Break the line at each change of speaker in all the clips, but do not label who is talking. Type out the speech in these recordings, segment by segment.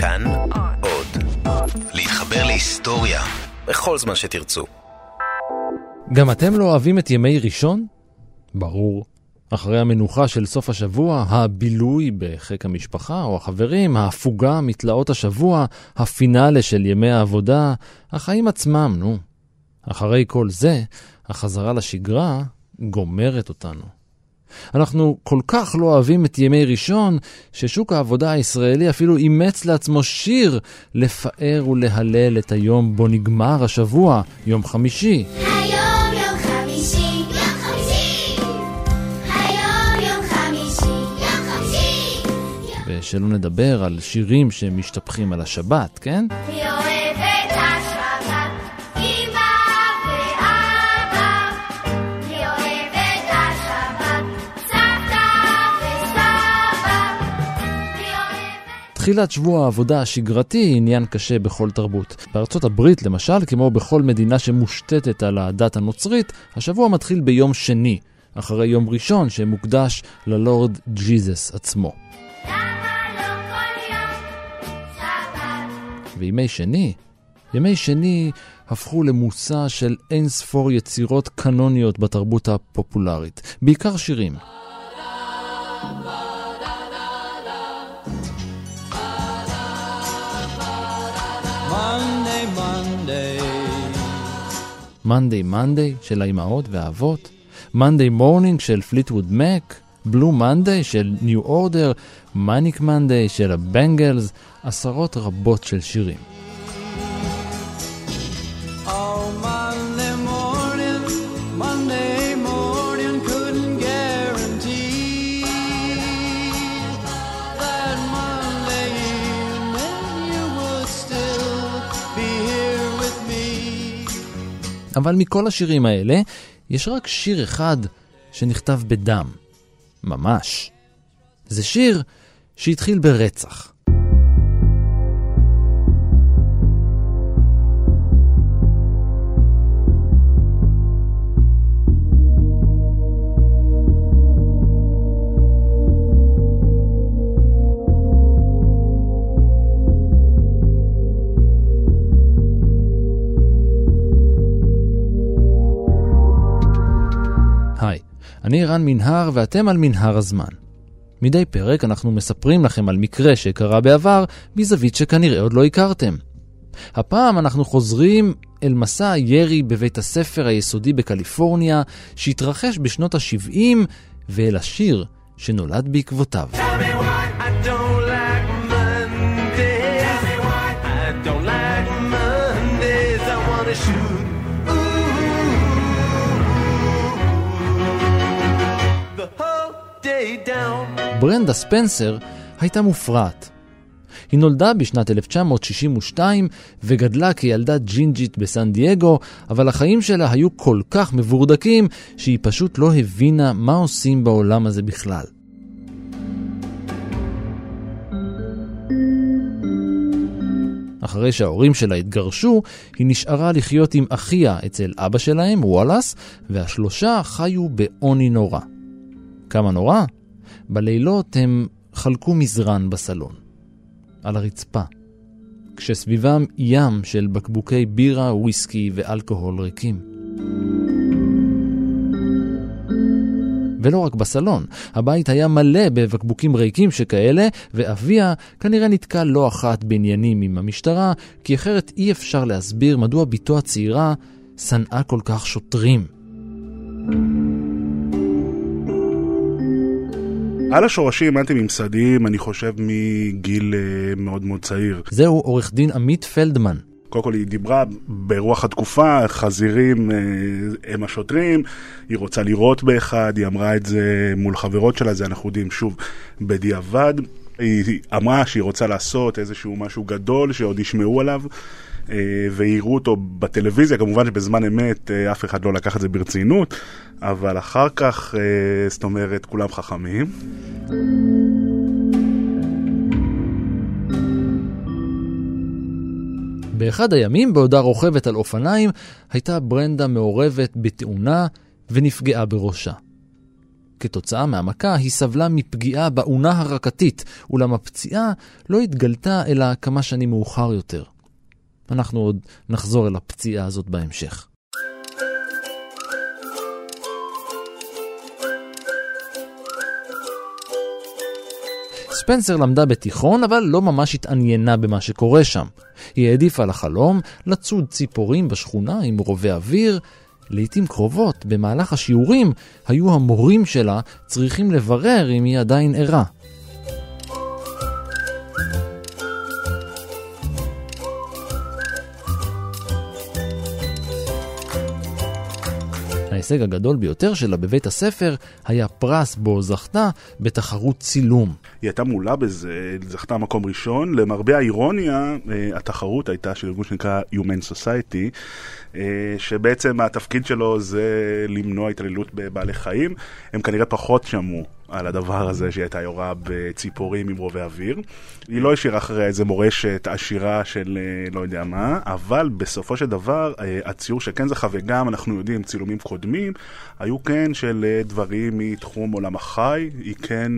כאן עוד. להתחבר להיסטוריה בכל זמן שתרצו.
גם אתם לא אוהבים את ימי ראשון? ברור. אחרי המנוחה של סוף השבוע, הבילוי בחיק המשפחה או החברים, ההפוגה מתלאות השבוע, הפינאלה של ימי העבודה, החיים עצמם, נו. אחרי כל זה, החזרה לשגרה גומרת אותנו. אנחנו כל כך לא אוהבים את ימי ראשון, ששוק העבודה הישראלי אפילו אימץ לעצמו שיר לפאר ולהלל את היום בו נגמר השבוע, יום חמישי.
היום יום חמישי, יום חמישי. היום יום חמישי, יום חמישי.
ושלא נדבר על שירים שמשתפכים על השבת, כן?
מי
תחילת שבוע העבודה השגרתי היא עניין קשה בכל תרבות. בארצות הברית, למשל, כמו בכל מדינה שמושתתת על הדת הנוצרית, השבוע מתחיל ביום שני, אחרי יום ראשון שמוקדש ללורד ג'יזס עצמו. וימי שני, ימי שני הפכו למושא של אין ספור יצירות קנוניות בתרבות הפופולרית, בעיקר שירים.
Monday Monday
של האימהות והאבות, Monday Morning של פליטווד מק, Blue Monday של New Order, Manic Monday של הבנגלס, עשרות רבות של שירים. אבל מכל השירים האלה, יש רק שיר אחד שנכתב בדם. ממש. זה שיר שהתחיל ברצח. אני רן מנהר ואתם על מנהר הזמן. מדי פרק אנחנו מספרים לכם על מקרה שקרה בעבר מזווית שכנראה עוד לא הכרתם. הפעם אנחנו חוזרים אל מסע הירי בבית הספר היסודי בקליפורניה שהתרחש בשנות ה-70 ואל השיר שנולד בעקבותיו.
I don't
ברנדה ספנסר הייתה מופרעת. היא נולדה בשנת 1962 וגדלה כילדה ג'ינג'ית בסן דייגו, אבל החיים שלה היו כל כך מבורדקים שהיא פשוט לא הבינה מה עושים בעולם הזה בכלל. אחרי שההורים שלה התגרשו, היא נשארה לחיות עם אחיה אצל אבא שלהם, וואלאס, והשלושה חיו בעוני נורא. כמה נורא? בלילות הם חלקו מזרן בסלון. על הרצפה. כשסביבם ים של בקבוקי בירה, וויסקי ואלכוהול ריקים. ולא רק בסלון, הבית היה מלא בבקבוקים ריקים שכאלה, ואביה כנראה נתקע לא אחת בעניינים עם המשטרה, כי אחרת אי אפשר להסביר מדוע בתו הצעירה שנאה כל כך שוטרים.
על השורשים אנטי-ממסדיים, אני חושב מגיל אה, מאוד מאוד צעיר.
זהו עורך דין עמית פלדמן,
קודם כל היא דיברה ברוח התקופה, חזירים אה, הם השוטרים, היא רוצה לירות באחד, היא אמרה את זה מול חברות שלה, זה אנחנו יודעים שוב בדיעבד. היא אמרה שהיא רוצה לעשות איזשהו משהו גדול שעוד ישמעו עליו. אה, ויראו אותו בטלוויזיה, כמובן שבזמן אמת אה, אף אחד לא לקח את זה ברצינות, אבל אחר כך, אה, זאת אומרת, כולם חכמים.
באחד הימים, בעודה רוכבת על אופניים, הייתה ברנדה מעורבת בתאונה ונפגעה בראשה. כתוצאה מהמכה היא סבלה מפגיעה באונה הרקתית, אולם הפציעה לא התגלתה אלא כמה שנים מאוחר יותר. אנחנו עוד נחזור אל הפציעה הזאת בהמשך. ספנסר למדה בתיכון, אבל לא ממש התעניינה במה שקורה שם. היא העדיפה לחלום לצוד ציפורים בשכונה עם רובה אוויר. לעתים קרובות, במהלך השיעורים, היו המורים שלה צריכים לברר אם היא עדיין ערה. ההישג הגדול ביותר שלה בבית הספר היה פרס בו זכתה בתחרות צילום.
היא הייתה מעולה בזה, זכתה מקום ראשון. למרבה האירוניה, אה, התחרות הייתה של ארגון שנקרא Human Society, אה, שבעצם התפקיד שלו זה למנוע התעללות בבעלי חיים. הם כנראה פחות שמעו על הדבר הזה שהיא הייתה יורה בציפורים עם רובי אוויר. היא לא השאירה אחריה איזה מורשת עשירה של אה, לא יודע מה, אבל בסופו של דבר אה, הציור שכן זכה, וגם אנחנו יודעים צילומים קודמים, היו כן של אה, דברים מתחום עולם החי, היא כן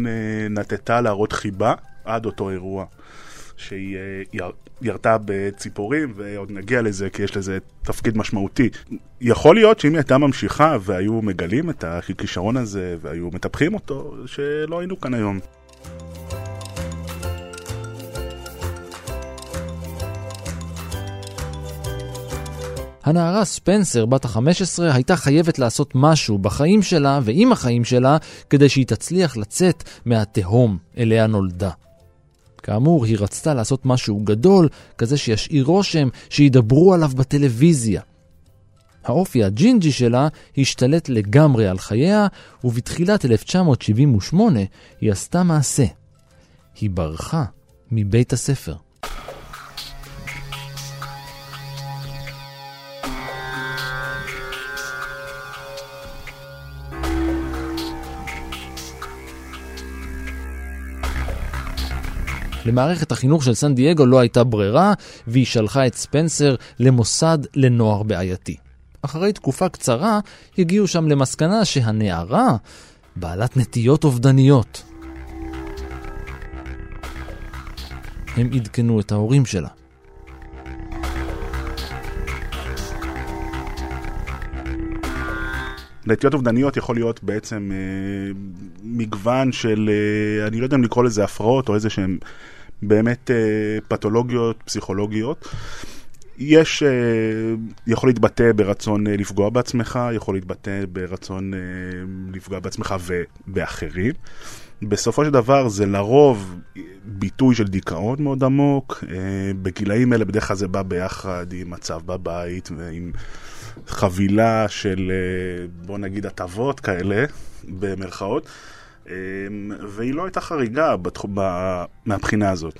נטטה להראות חיבה עד אותו אירוע. שהיא ירתה בציפורים, ועוד נגיע לזה כי יש לזה תפקיד משמעותי. יכול להיות שאם היא הייתה ממשיכה והיו מגלים את הכישרון הזה והיו מטפחים אותו, שלא היינו כאן היום.
הנערה ספנסר, בת ה-15, הייתה חייבת לעשות משהו בחיים שלה ועם החיים שלה כדי שהיא תצליח לצאת מהתהום אליה נולדה. כאמור, היא רצתה לעשות משהו גדול, כזה שישאיר רושם שידברו עליו בטלוויזיה. האופי הג'ינג'י שלה השתלט לגמרי על חייה, ובתחילת 1978 היא עשתה מעשה. היא ברחה מבית הספר. למערכת החינוך של סן דייגו לא הייתה ברירה, והיא שלחה את ספנסר למוסד לנוער בעייתי. אחרי תקופה קצרה, הגיעו שם למסקנה שהנערה בעלת נטיות אובדניות. הם עדכנו את ההורים שלה.
נטיות אובדניות יכול להיות בעצם אה, מגוון של, אה, אני לא יודע אם לקרוא לזה הפרעות או איזה שהן באמת אה, פתולוגיות פסיכולוגיות. יש, אה, יכול להתבטא ברצון אה, לפגוע בעצמך, יכול להתבטא ברצון אה, לפגוע בעצמך ובאחרים. בסופו של דבר זה לרוב ביטוי של דיכאון מאוד עמוק. אה, בגילאים האלה בדרך כלל זה בא ביחד עם מצב בבית ועם חבילה של, אה, בוא נגיד, הטבות כאלה, במרכאות. אה, והיא לא הייתה חריגה בתחום, מהבחינה הזאת.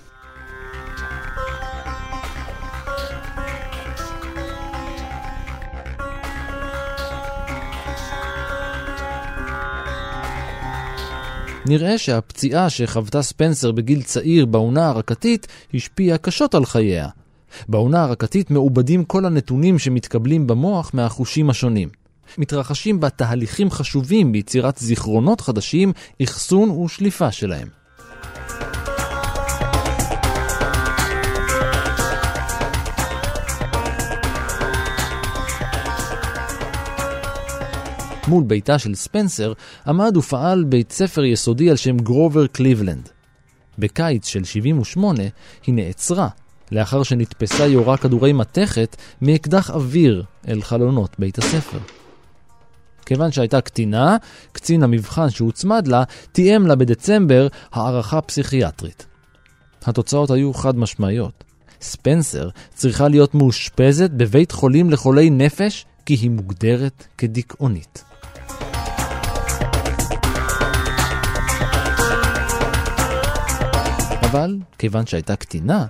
נראה שהפציעה שחוותה ספנסר בגיל צעיר בעונה הרקתית השפיעה קשות על חייה. בעונה הרקתית מעובדים כל הנתונים שמתקבלים במוח מהחושים השונים. מתרחשים בה תהליכים חשובים ביצירת זיכרונות חדשים, אחסון ושליפה שלהם. מול ביתה של ספנסר עמד ופעל בית ספר יסודי על שם גרובר קליבלנד. בקיץ של 78 היא נעצרה לאחר שנתפסה יורה כדורי מתכת מאקדח אוויר אל חלונות בית הספר. כיוון שהייתה קטינה, קצין המבחן שהוצמד לה תיאם לה בדצמבר הערכה פסיכיאטרית. התוצאות היו חד משמעיות. ספנסר צריכה להיות מאושפזת בבית חולים לחולי נפש כי היא מוגדרת כדיכאונית. אבל כיוון שהייתה קטינה,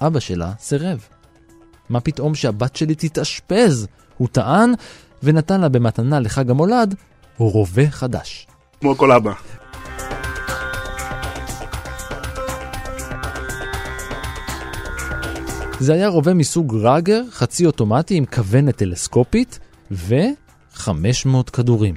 אבא שלה סירב. מה פתאום שהבת שלי תתאשפז? הוא טען, ונתן לה במתנה לחג המולד רובה חדש.
כמו כל אבא.
זה היה רובה מסוג ראגר, חצי אוטומטי עם כוונת טלסקופית, ו-500 כדורים.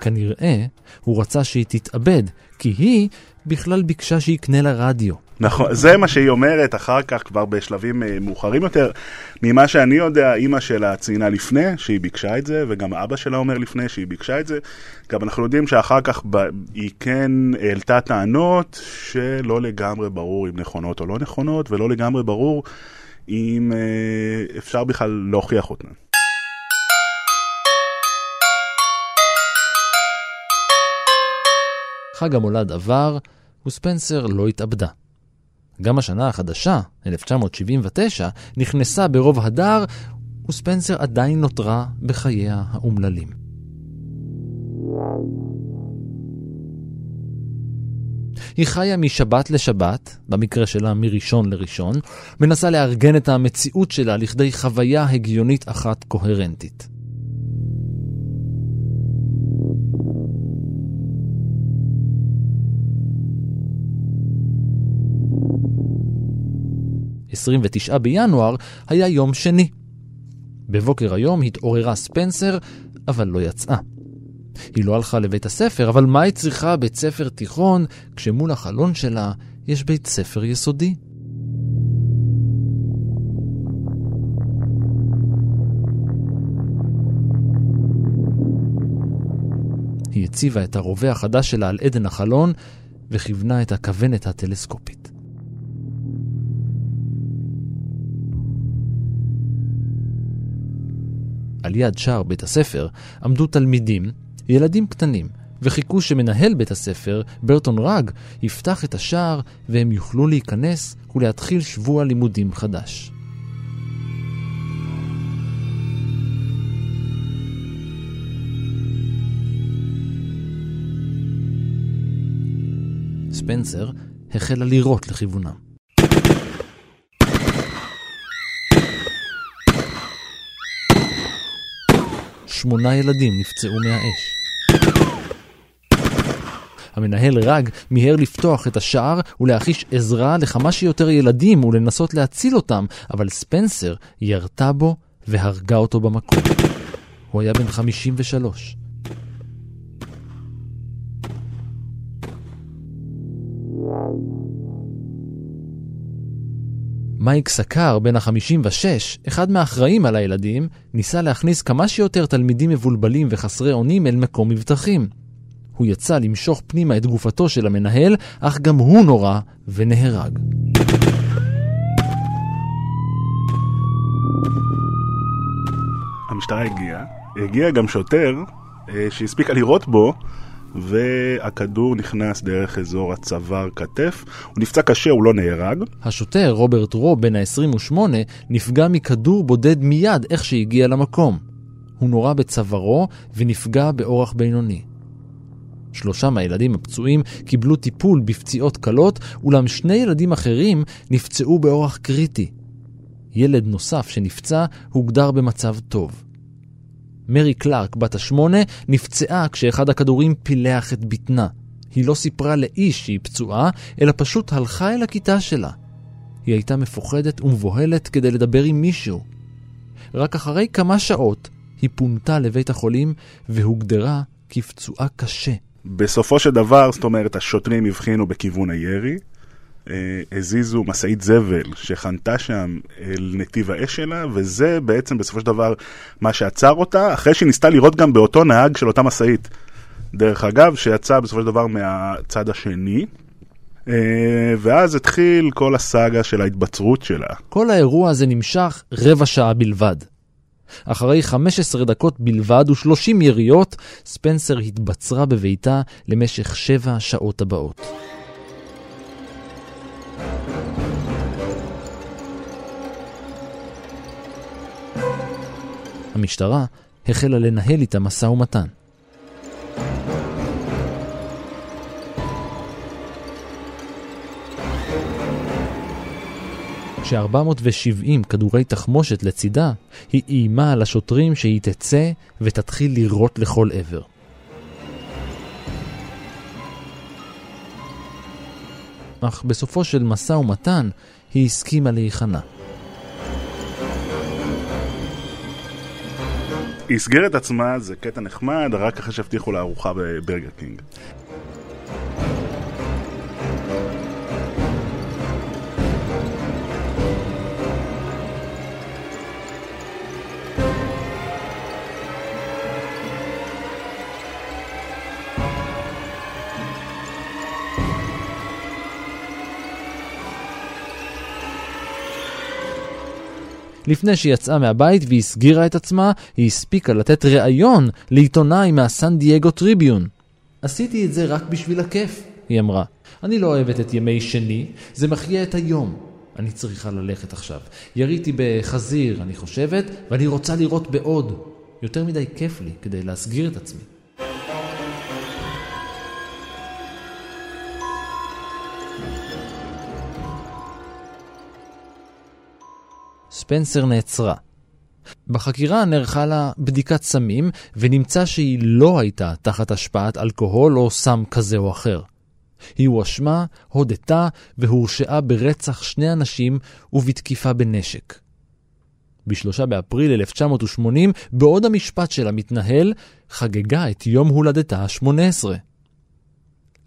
כנראה הוא רצה שהיא תתאבד, כי היא בכלל ביקשה שיקנה לה רדיו.
נכון, זה מה שהיא אומרת אחר כך, כבר בשלבים אה, מאוחרים יותר. ממה שאני יודע, אימא שלה ציינה לפני שהיא ביקשה את זה, וגם אבא שלה אומר לפני שהיא ביקשה את זה. גם אנחנו יודעים שאחר כך ב... היא כן העלתה טענות שלא לגמרי ברור אם נכונות או לא נכונות, ולא לגמרי ברור אם אה, אפשר בכלל להוכיח אותן.
חג המולד עבר, וספנסר לא התאבדה. גם השנה החדשה, 1979, נכנסה ברוב הדר, וספנסר עדיין נותרה בחייה האומללים. היא חיה משבת לשבת, במקרה שלה מראשון לראשון, מנסה לארגן את המציאות שלה לכדי חוויה הגיונית אחת קוהרנטית. ב-29 בינואר היה יום שני. בבוקר היום התעוררה ספנסר, אבל לא יצאה. היא לא הלכה לבית הספר, אבל מה היא צריכה בית ספר תיכון כשמול החלון שלה יש בית ספר יסודי? היא הציבה את הרובה החדש שלה על עדן החלון וכיוונה את הכוונת הטלסקופית. על יד שער בית הספר עמדו תלמידים, ילדים קטנים, וחיכו שמנהל בית הספר, ברטון ראג, יפתח את השער והם יוכלו להיכנס ולהתחיל שבוע לימודים חדש. ספנסר החלה לירות לכיוונם. שמונה ילדים נפצעו מהאש. המנהל רג מיהר לפתוח את השער ולהחיש עזרה לכמה שיותר ילדים ולנסות להציל אותם, אבל ספנסר ירתה בו והרגה אותו במקום. הוא היה בן 53. מייק סקר, בן ה-56, אחד מהאחראים על הילדים, ניסה להכניס כמה שיותר תלמידים מבולבלים וחסרי אונים אל מקום מבטחים. הוא יצא למשוך פנימה את גופתו של המנהל, אך גם הוא נורה ונהרג.
המשטרה הגיעה, הגיע גם שוטר אה, שהספיקה לירות בו, והכדור נכנס דרך אזור הצוואר כתף. הוא נפצע קשה, הוא לא נהרג.
השוטר, רוברט רו, בן ה-28, נפגע מכדור בודד מיד איך שהגיע למקום. הוא נורה בצווארו ונפגע באורח בינוני. שלושה מהילדים הפצועים קיבלו טיפול בפציעות קלות, אולם שני ילדים אחרים נפצעו באורח קריטי. ילד נוסף שנפצע הוגדר במצב טוב. מרי קלארק, בת השמונה, נפצעה כשאחד הכדורים פילח את בטנה. היא לא סיפרה לאיש שהיא פצועה, אלא פשוט הלכה אל הכיתה שלה. היא הייתה מפוחדת ומבוהלת כדי לדבר עם מישהו. רק אחרי כמה שעות היא פונתה לבית החולים והוגדרה כפצועה קשה.
בסופו של דבר, זאת אומרת, השוטרים הבחינו בכיוון הירי, הזיזו משאית זבל שחנתה שם אל נתיב האש שלה, וזה בעצם בסופו של דבר מה שעצר אותה, אחרי שהיא ניסתה לראות גם באותו נהג של אותה משאית. דרך אגב, שיצא בסופו של דבר מהצד השני. אה, ואז התחיל כל הסאגה של ההתבצרות שלה.
כל האירוע הזה נמשך רבע שעה בלבד. אחרי 15 דקות בלבד ו-30 יריות, ספנסר התבצרה בביתה למשך 7 השעות הבאות. המשטרה החלה לנהל איתה משא ומתן. כש-470 כדורי תחמושת לצידה, היא איימה על השוטרים שהיא תצא ותתחיל לירות לכל עבר. אך בסופו של משא ומתן היא הסכימה להיכנע.
היא הסגירה את עצמה, זה קטע נחמד, רק אחרי שהבטיחו לה ארוחה בברגר קינג.
לפני שהיא יצאה מהבית והסגירה את עצמה, היא הספיקה לתת ראיון לעיתונאי מהסן דייגו טריביון. עשיתי את זה רק בשביל הכיף, היא אמרה. אני לא אוהבת את ימי שני, זה מחיה את היום. אני צריכה ללכת עכשיו. יריתי בחזיר, אני חושבת, ואני רוצה לראות בעוד. יותר מדי כיף לי כדי להסגיר את עצמי. ספנסר נעצרה. בחקירה נערכה לה בדיקת סמים, ונמצא שהיא לא הייתה תחת השפעת אלכוהול או סם כזה או אחר. היא הואשמה, הודתה והורשעה ברצח שני אנשים ובתקיפה בנשק. ב-3 באפריל 1980, בעוד המשפט שלה מתנהל, חגגה את יום הולדתה ה-18.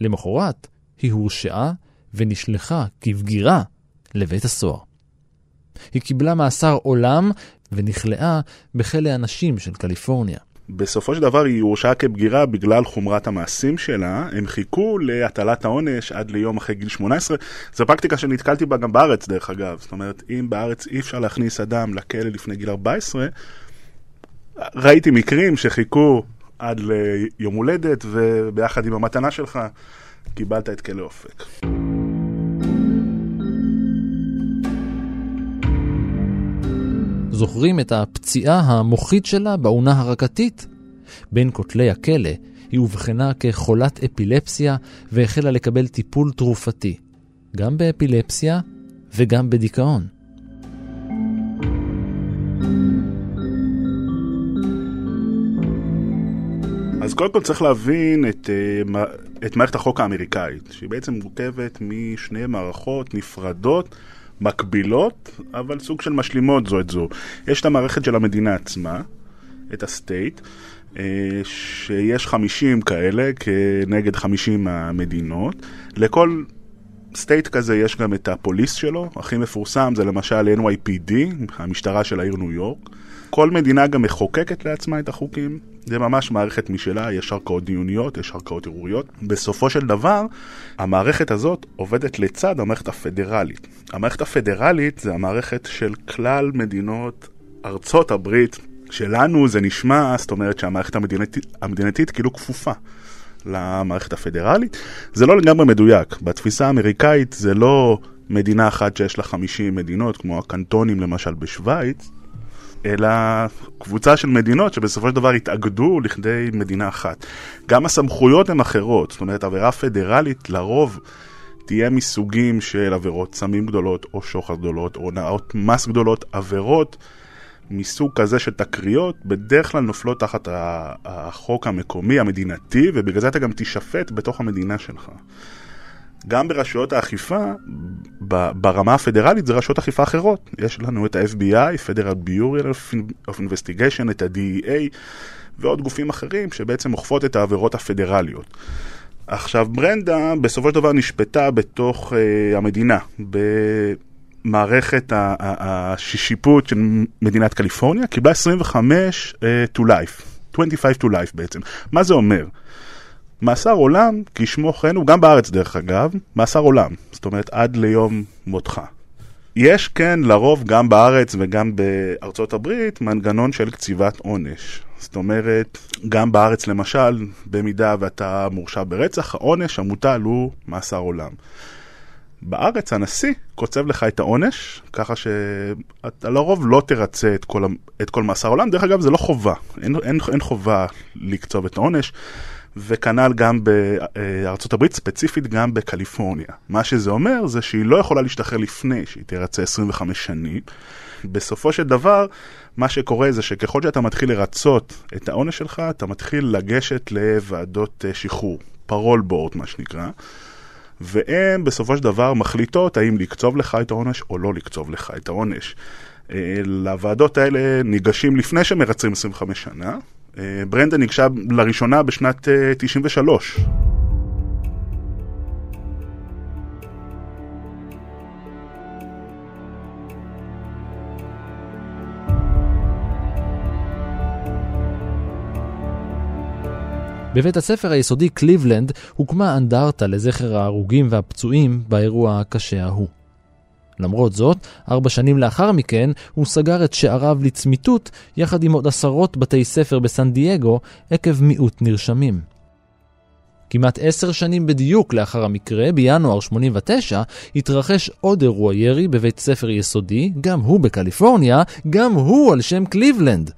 למחרת, היא הורשעה ונשלחה כבגירה לבית הסוהר. היא קיבלה מאסר עולם ונכלאה בכלא הנשים של קליפורניה.
בסופו של דבר היא הורשעה כבגירה בגלל חומרת המעשים שלה, הם חיכו להטלת העונש עד ליום אחרי גיל 18. זו פרקטיקה שנתקלתי בה גם בארץ דרך אגב, זאת אומרת אם בארץ אי אפשר להכניס אדם לכלא לפני גיל 14, ראיתי מקרים שחיכו עד ליום הולדת וביחד עם המתנה שלך קיבלת את כלא אופק.
זוכרים את הפציעה המוחית שלה באונה הרקתית? בין כותלי הכלא היא אובחנה כחולת אפילפסיה והחלה לקבל טיפול תרופתי, גם באפילפסיה וגם בדיכאון.
אז קודם כל צריך להבין את, אה, את מערכת החוק האמריקאית, שהיא בעצם מורכבת משני מערכות נפרדות, מקבילות, אבל סוג של משלימות זו את זו. יש את המערכת של המדינה עצמה, את ה state, אה, שיש 50 כאלה כנגד 50 מהמדינות. לכל state כזה יש גם את ה police שלו, הכי מפורסם זה למשל NYPD, המשטרה של העיר ניו יורק. כל מדינה גם מחוקקת לעצמה את החוקים, זה ממש מערכת משלה, יש ערכאות דיוניות, יש ערכאות ערעוריות. בסופו של דבר, המערכת הזאת עובדת לצד המערכת הפדרלית. המערכת הפדרלית זה המערכת של כלל מדינות ארצות הברית. שלנו זה נשמע, זאת אומרת שהמערכת המדינתית, המדינתית כאילו כפופה למערכת הפדרלית. זה לא לגמרי מדויק. בתפיסה האמריקאית זה לא מדינה אחת שיש לה 50 מדינות, כמו הקנטונים למשל בשוויץ, אלא קבוצה של מדינות שבסופו של דבר התאגדו לכדי מדינה אחת. גם הסמכויות הן אחרות, זאת אומרת עבירה פדרלית לרוב תהיה מסוגים של עבירות סמים גדולות או שוחד גדולות או הונאות מס גדולות, עבירות מסוג כזה של תקריות בדרך כלל נופלות תחת החוק המקומי, המדינתי, ובגלל זה אתה גם תישפט בתוך המדינה שלך. גם ברשויות האכיפה, ברמה הפדרלית זה רשויות אכיפה אחרות. יש לנו את ה-FBI, Federal Bureau of Investigation, את ה-DEA ועוד גופים אחרים שבעצם אוכפות את העבירות הפדרליות. עכשיו, ברנדה בסופו של דבר נשפטה בתוך uh, המדינה, ה- השיפוט של מדינת קליפורניה, קיבלה 25 uh, to life, 25 to life בעצם. מה זה אומר? מאסר עולם, כשמו כן הוא, גם בארץ דרך אגב, מאסר עולם, זאת אומרת עד ליום מותך. יש כן לרוב גם בארץ וגם בארצות הברית מנגנון של קציבת עונש. זאת אומרת, גם בארץ למשל, במידה ואתה מורשע ברצח, העונש המוטל הוא מאסר עולם. בארץ הנשיא קוצב לך את העונש, ככה שאתה לרוב לא תרצה את כל, את כל מאסר עולם. דרך אגב, זה לא חובה, אין, אין, אין חובה לקצוב את העונש. וכנ"ל גם בארצות הברית, ספציפית גם בקליפורניה. מה שזה אומר זה שהיא לא יכולה להשתחרר לפני שהיא תרצה 25 שנים. בסופו של דבר, מה שקורה זה שככל שאתה מתחיל לרצות את העונש שלך, אתה מתחיל לגשת לוועדות אה, שחרור, פרול בורד מה שנקרא, והן בסופו של דבר מחליטות האם לקצוב לך את העונש או לא לקצוב לך את העונש. אה, לוועדות האלה ניגשים לפני שמרצים 25 שנה. אה, ברנדה ניגשה לראשונה בשנת אה, 93.
בבית הספר היסודי קליבלנד הוקמה אנדרטה לזכר ההרוגים והפצועים באירוע הקשה ההוא. למרות זאת, ארבע שנים לאחר מכן הוא סגר את שעריו לצמיתות יחד עם עוד עשרות בתי ספר בסן דייגו עקב מיעוט נרשמים. כמעט עשר שנים בדיוק לאחר המקרה, בינואר 89, התרחש עוד אירוע ירי בבית ספר יסודי, גם הוא בקליפורניה, גם הוא על שם קליבלנד.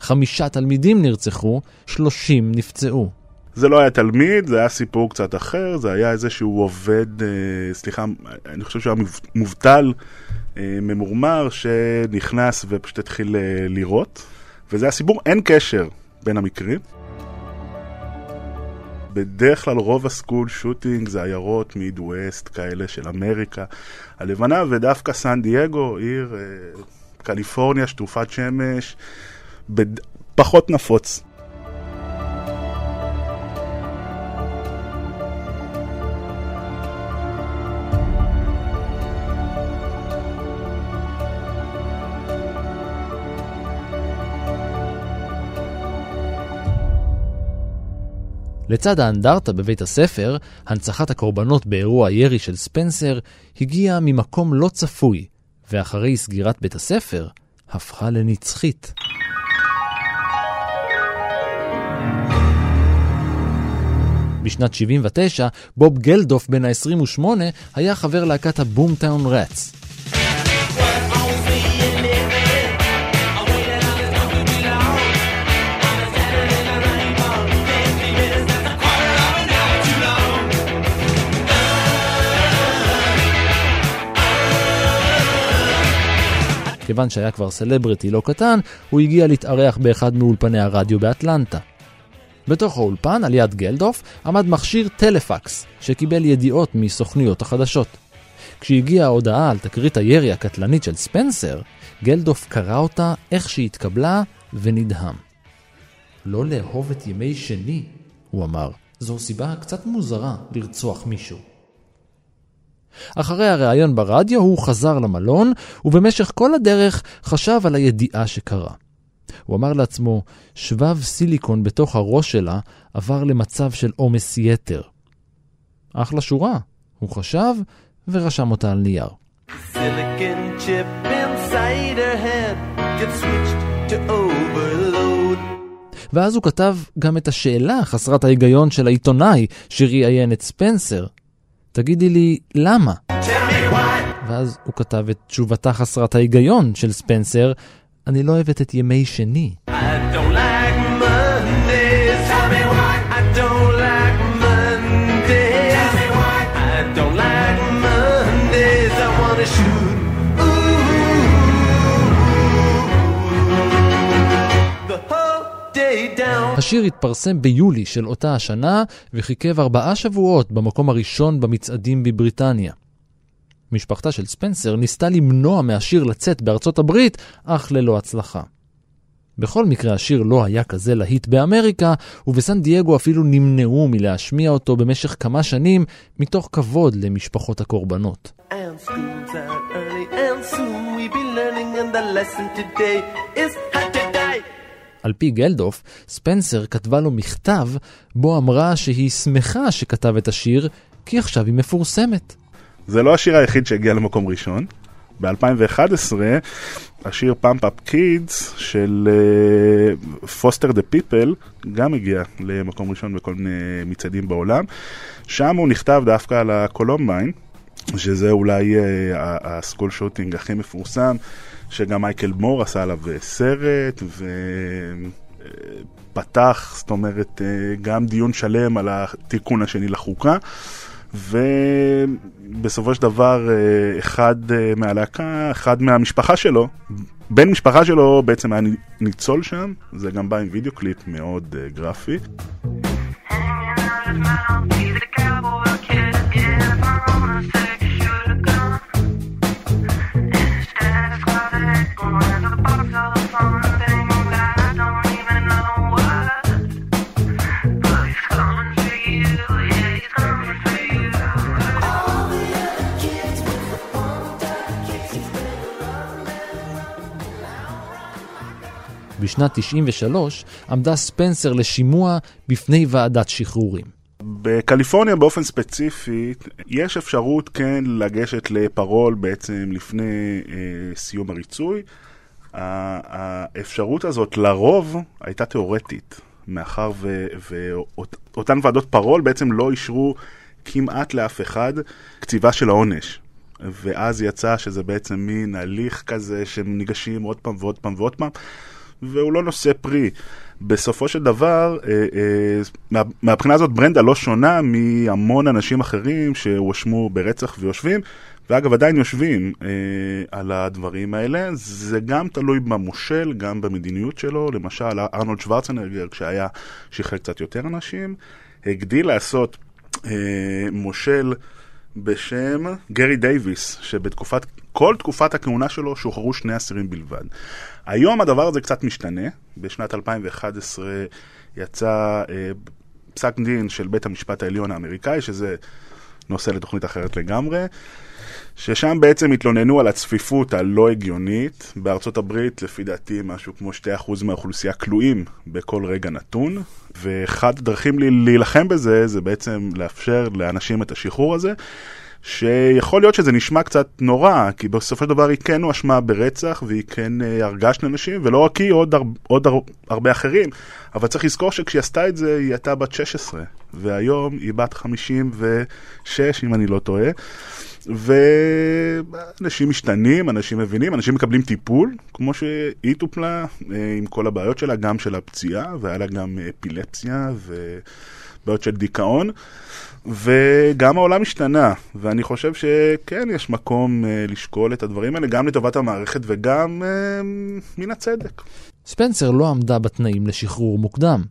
חמישה תלמידים נרצחו, שלושים נפצעו.
זה לא היה תלמיד, זה היה סיפור קצת אחר, זה היה איזשהו עובד, אה, סליחה, אני חושב שהוא היה מוב- מובטל, אה, ממורמר, שנכנס ופשוט התחיל אה, לירות, וזה הסיפור, אין קשר בין המקרים. בדרך כלל רוב הסקול שוטינג זה עיירות מיד ווסט כאלה של אמריקה הלבנה, ודווקא סן דייגו, עיר אה, קליפורניה, שטופת שמש, בד... פחות נפוץ.
לצד האנדרטה בבית הספר, הנצחת הקורבנות באירוע הירי של ספנסר הגיעה ממקום לא צפוי, ואחרי סגירת בית הספר, הפכה לנצחית. בשנת 79, בוב גלדוף בן ה-28 היה חבר להקת הבומטאון רץ. כיוון שהיה כבר סלבריטי לא קטן, הוא הגיע להתארח באחד מאולפני הרדיו באטלנטה. בתוך האולפן, על יד גלדוף, עמד מכשיר טלפקס, שקיבל ידיעות מסוכנויות החדשות. כשהגיעה ההודעה על תקרית הירי הקטלנית של ספנסר, גלדוף קרא אותה איך שהתקבלה ונדהם. לא לאהוב את ימי שני, הוא אמר, זו סיבה קצת מוזרה לרצוח מישהו. אחרי הריאיון ברדיו הוא חזר למלון, ובמשך כל הדרך חשב על הידיעה שקרה. הוא אמר לעצמו, שבב סיליקון בתוך הראש שלה עבר למצב של עומס יתר. אחלה שורה, הוא חשב ורשם אותה על נייר. ואז הוא כתב גם את השאלה חסרת ההיגיון של העיתונאי שראיין את ספנסר. תגידי לי, למה? ואז הוא כתב את תשובתה חסרת ההיגיון של ספנסר, אני לא אוהבת את ימי שני. השיר התפרסם ביולי של אותה השנה, וחיכב ארבעה שבועות במקום הראשון במצעדים בבריטניה. משפחתה של ספנסר ניסתה למנוע מהשיר לצאת בארצות הברית, אך ללא הצלחה. בכל מקרה השיר לא היה כזה להיט באמריקה, ובסן דייגו אפילו נמנעו מלהשמיע אותו במשך כמה שנים, מתוך כבוד למשפחות הקורבנות. על פי גלדוף, ספנסר כתבה לו מכתב, בו אמרה שהיא שמחה שכתב את השיר, כי עכשיו היא מפורסמת.
זה לא השיר היחיד שהגיע למקום ראשון. ב-2011 השיר Pumped Up Kicks של Foster the People גם הגיע למקום ראשון בכל מיני מצעדים בעולם. שם הוא נכתב דווקא על הקולומביין, שזה אולי אה, ה school shooting הכי מפורסם, שגם מייקל מור עשה עליו אה, סרט, ופתח, זאת אומרת, אה, גם דיון שלם על התיקון השני לחוקה. ובסופו של דבר אה, אחד אה, מהלהקה, אחד מהמשפחה שלו, בן משפחה שלו בעצם היה ניצול שם, זה גם בא עם וידאו קליפ מאוד אה, גרפי.
בשנת 93 עמדה ספנסר לשימוע בפני ועדת שחרורים.
בקליפורניה באופן ספציפי, יש אפשרות כן לגשת לפרול בעצם לפני אה, סיום הריצוי. האפשרות הזאת לרוב הייתה תיאורטית, מאחר ואותן ועדות פרול בעצם לא אישרו כמעט לאף אחד קציבה של העונש. ואז יצא שזה בעצם מין הליך כזה שהם ניגשים עוד פעם ועוד פעם ועוד פעם, והוא לא נושא פרי. בסופו של דבר, אה, אה, מה, מהבחינה הזאת ברנדה לא שונה מהמון אנשים אחרים שהואשמו ברצח ויושבים, ואגב עדיין יושבים אה, על הדברים האלה. זה גם תלוי במושל, גם במדיניות שלו. למשל, ארנולד שוורצנגר, כשהיה שחרר קצת יותר אנשים, הגדיל לעשות מושל בשם גרי דייוויס, שבתקופת, כל תקופת הכהונה שלו שוחררו שני אסירים בלבד. היום הדבר הזה קצת משתנה. בשנת 2011 יצא אה, פסק דין של בית המשפט העליון האמריקאי, שזה נושא לתוכנית אחרת לגמרי, ששם בעצם התלוננו על הצפיפות הלא הגיונית. בארצות הברית, לפי דעתי, משהו כמו 2% מהאוכלוסייה כלואים בכל רגע נתון, ואחת הדרכים להילחם בזה, זה בעצם לאפשר לאנשים את השחרור הזה. שיכול להיות שזה נשמע קצת נורא, כי בסופו של דבר היא כן הואשמה ברצח והיא כן אה, הרגה שני אנשים, ולא רק היא, עוד, הר, עוד הר, הרבה אחרים. אבל צריך לזכור שכשהיא עשתה את זה, היא הייתה בת 16, והיום היא בת 56, אם אני לא טועה. ואנשים משתנים, אנשים מבינים, אנשים מקבלים טיפול, כמו שהיא טופלה, אה, עם כל הבעיות שלה, גם של הפציעה, והיה לה גם אפילפסיה ובעיות של דיכאון. וגם העולם השתנה, ואני חושב שכן, יש מקום אה, לשקול את הדברים האלה, גם לטובת המערכת וגם אה, מן הצדק.
ספנסר לא עמדה בתנאים לשחרור מוקדם.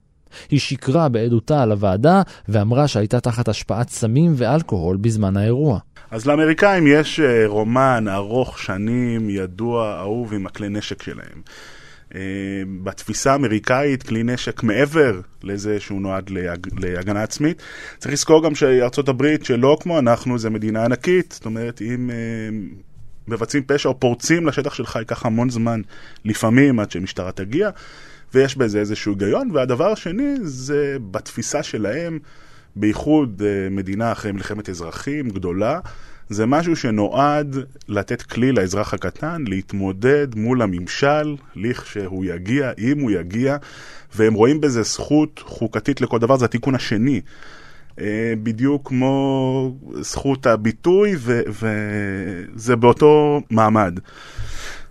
היא שיקרה בעדותה על הוועדה ואמרה שהייתה תחת השפעת סמים ואלכוהול בזמן האירוע.
אז לאמריקאים יש אה, רומן ארוך שנים, ידוע, אהוב עם הכלי נשק שלהם. אה, בתפיסה האמריקאית, כלי נשק מעבר לזה שהוא נועד להג... להגנה עצמית. צריך לזכור גם שארצות הברית, שלא כמו אנחנו, זה מדינה ענקית. זאת אומרת, אם אה, מבצעים פשע או פורצים לשטח שלך, ייקח המון זמן, לפעמים, עד שמשטרה תגיע, ויש בזה איזשהו היגיון. והדבר השני, זה בתפיסה שלהם, בייחוד אה, מדינה אחרי מלחמת אזרחים גדולה, זה משהו שנועד לתת כלי לאזרח הקטן להתמודד מול הממשל, לכשהוא יגיע, אם הוא יגיע, והם רואים בזה זכות חוקתית לכל דבר, זה התיקון השני. אה, בדיוק כמו זכות הביטוי, וזה באותו מעמד.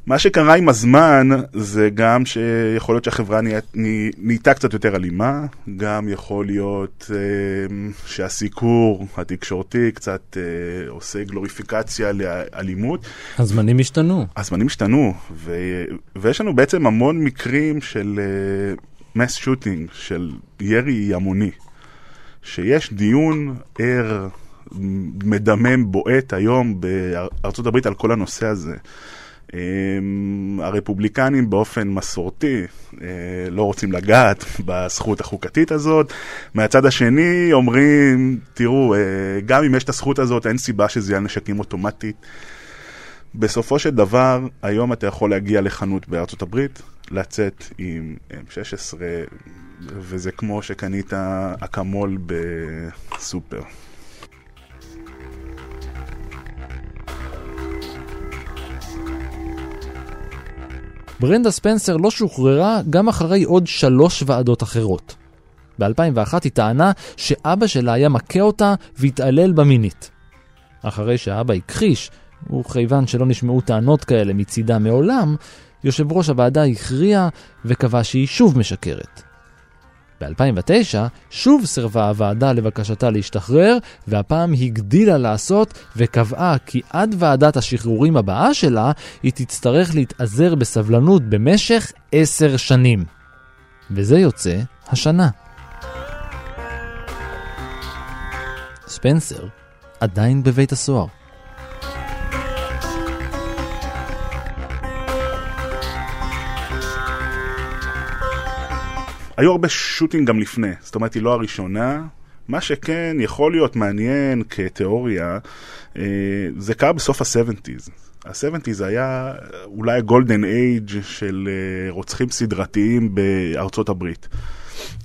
מה שקרה עם הזמן זה גם שיכול להיות שהחברה נה- נה- נהייתה קצת יותר אלימה, גם יכול להיות אה, שהסיקור התקשורתי קצת אה, עושה גלוריפיקציה לאלימות.
הזמנים השתנו.
הזמנים השתנו, ו- ויש לנו בעצם המון מקרים של מס שוטינג, של ירי המוני, שיש דיון ער, מדמם, בועט היום בארצות הברית על כל הנושא הזה. Um, הרפובליקנים באופן מסורתי uh, לא רוצים לגעת בזכות החוקתית הזאת. מהצד השני אומרים, תראו, uh, גם אם יש את הזכות הזאת, אין סיבה שזה יהיה נשקים אוטומטית. בסופו של דבר, היום אתה יכול להגיע לחנות בארצות הברית, לצאת עם M16, וזה כמו שקנית אקמול בסופר.
ברנדה ספנסר לא שוחררה גם אחרי עוד שלוש ועדות אחרות. ב-2001 היא טענה שאבא שלה היה מכה אותה והתעלל בה מינית. אחרי שהאבא הכחיש, וכיוון שלא נשמעו טענות כאלה מצידה מעולם, יושב ראש הוועדה הכריע וקבע שהיא שוב משקרת. ב-2009 שוב סירבה הוועדה לבקשתה להשתחרר, והפעם הגדילה לעשות וקבעה כי עד ועדת השחרורים הבאה שלה היא תצטרך להתאזר בסבלנות במשך עשר שנים. וזה יוצא השנה. ספנסר עדיין בבית הסוהר.
היו הרבה שוטינג גם לפני, זאת אומרת היא לא הראשונה, מה שכן יכול להיות מעניין כתיאוריה, אה, זה קרה בסוף ה-70's. ה-70's היה אולי ה golden age של אה, רוצחים סדרתיים בארצות הברית.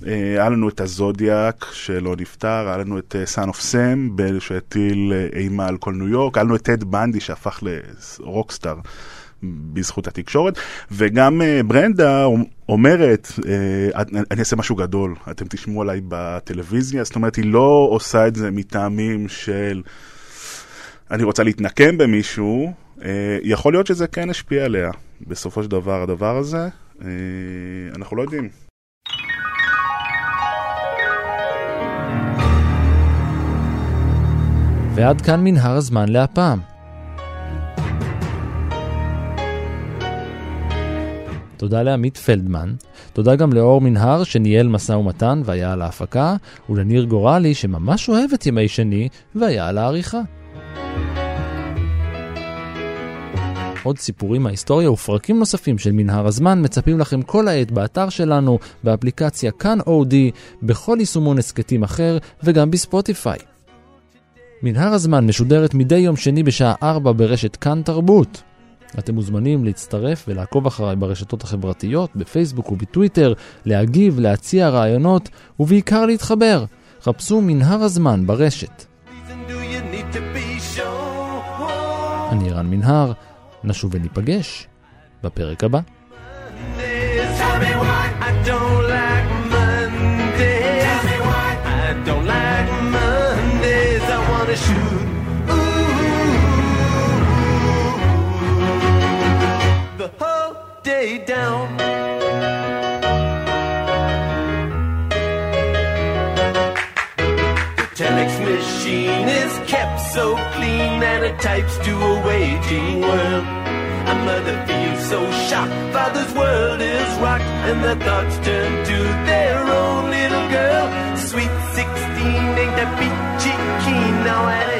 אה, היה לנו את הזודיאק שלא נפתר, היה לנו את Son of Sam שהטיל אימה על כל ניו יורק, היה לנו את טד בנדי שהפך ל rockstar בזכות התקשורת, וגם אה, ברנדה אומרת, אה, אני אעשה משהו גדול, אתם תשמעו עליי בטלוויזיה, זאת אומרת, היא לא עושה את זה מטעמים של אני רוצה להתנקם במישהו, אה, יכול להיות שזה כן השפיע עליה בסופו של דבר, הדבר הזה, אנחנו לא יודעים.
ועד כאן מנהר הזמן להפעם. תודה לעמית פלדמן, תודה גם לאור מנהר שניהל משא ומתן והיה על ההפקה, ולניר גורלי שממש אוהב את ימי שני והיה על העריכה. עוד סיפורים מההיסטוריה ופרקים נוספים של מנהר הזמן מצפים לכם כל העת באתר שלנו, באפליקציה כאן אודי, בכל יישומון הסכתים אחר וגם בספוטיפיי. מנהר הזמן משודרת מדי יום שני בשעה 4 ברשת כאן תרבות. אתם מוזמנים להצטרף ולעקוב אחריי ברשתות החברתיות, בפייסבוק ובטוויטר, להגיב, להציע רעיונות ובעיקר להתחבר. חפשו מנהר הזמן ברשת. אני רן מנהר, נשוב וניפגש בפרק הבא.
Tell day down. The telex machine is kept so clean and it types to a waging world. A mother feels so shocked, father's world is rocked, and their thoughts turn to their own little girl. Sweet 16 ain't that peachy keen, now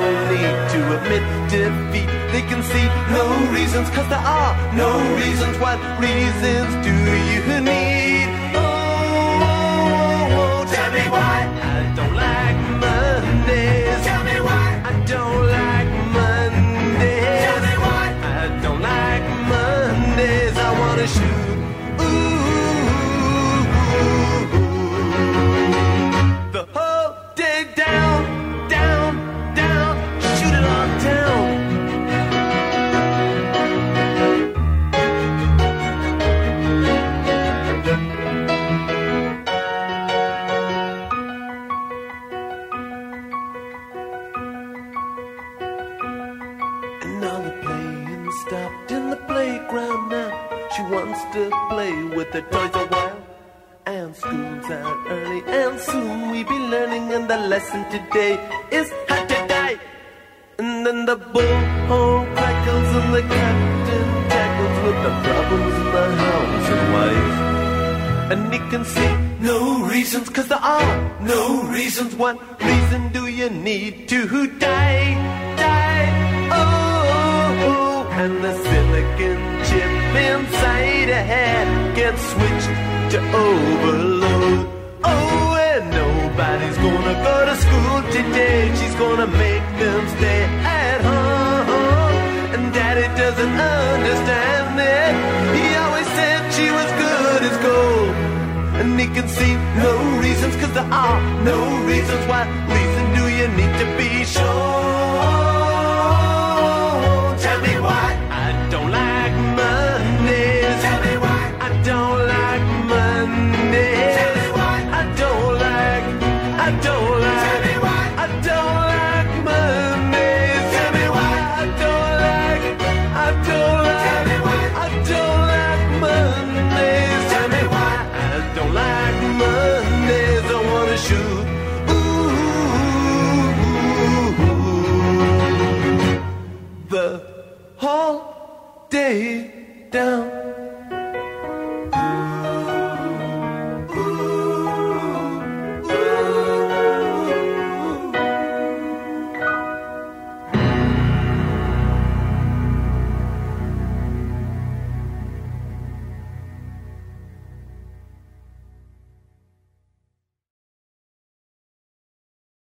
so neat to admit defeat. They can see no reasons, cause there are no reasons. What reasons do you need? Oh, oh, oh, tell me why I don't like Mondays. Tell me why I don't like Mondays. Tell me why I don't like Mondays. I wanna shoot. And he can see no reasons, cause there are no reasons. What reason do you need to be sure?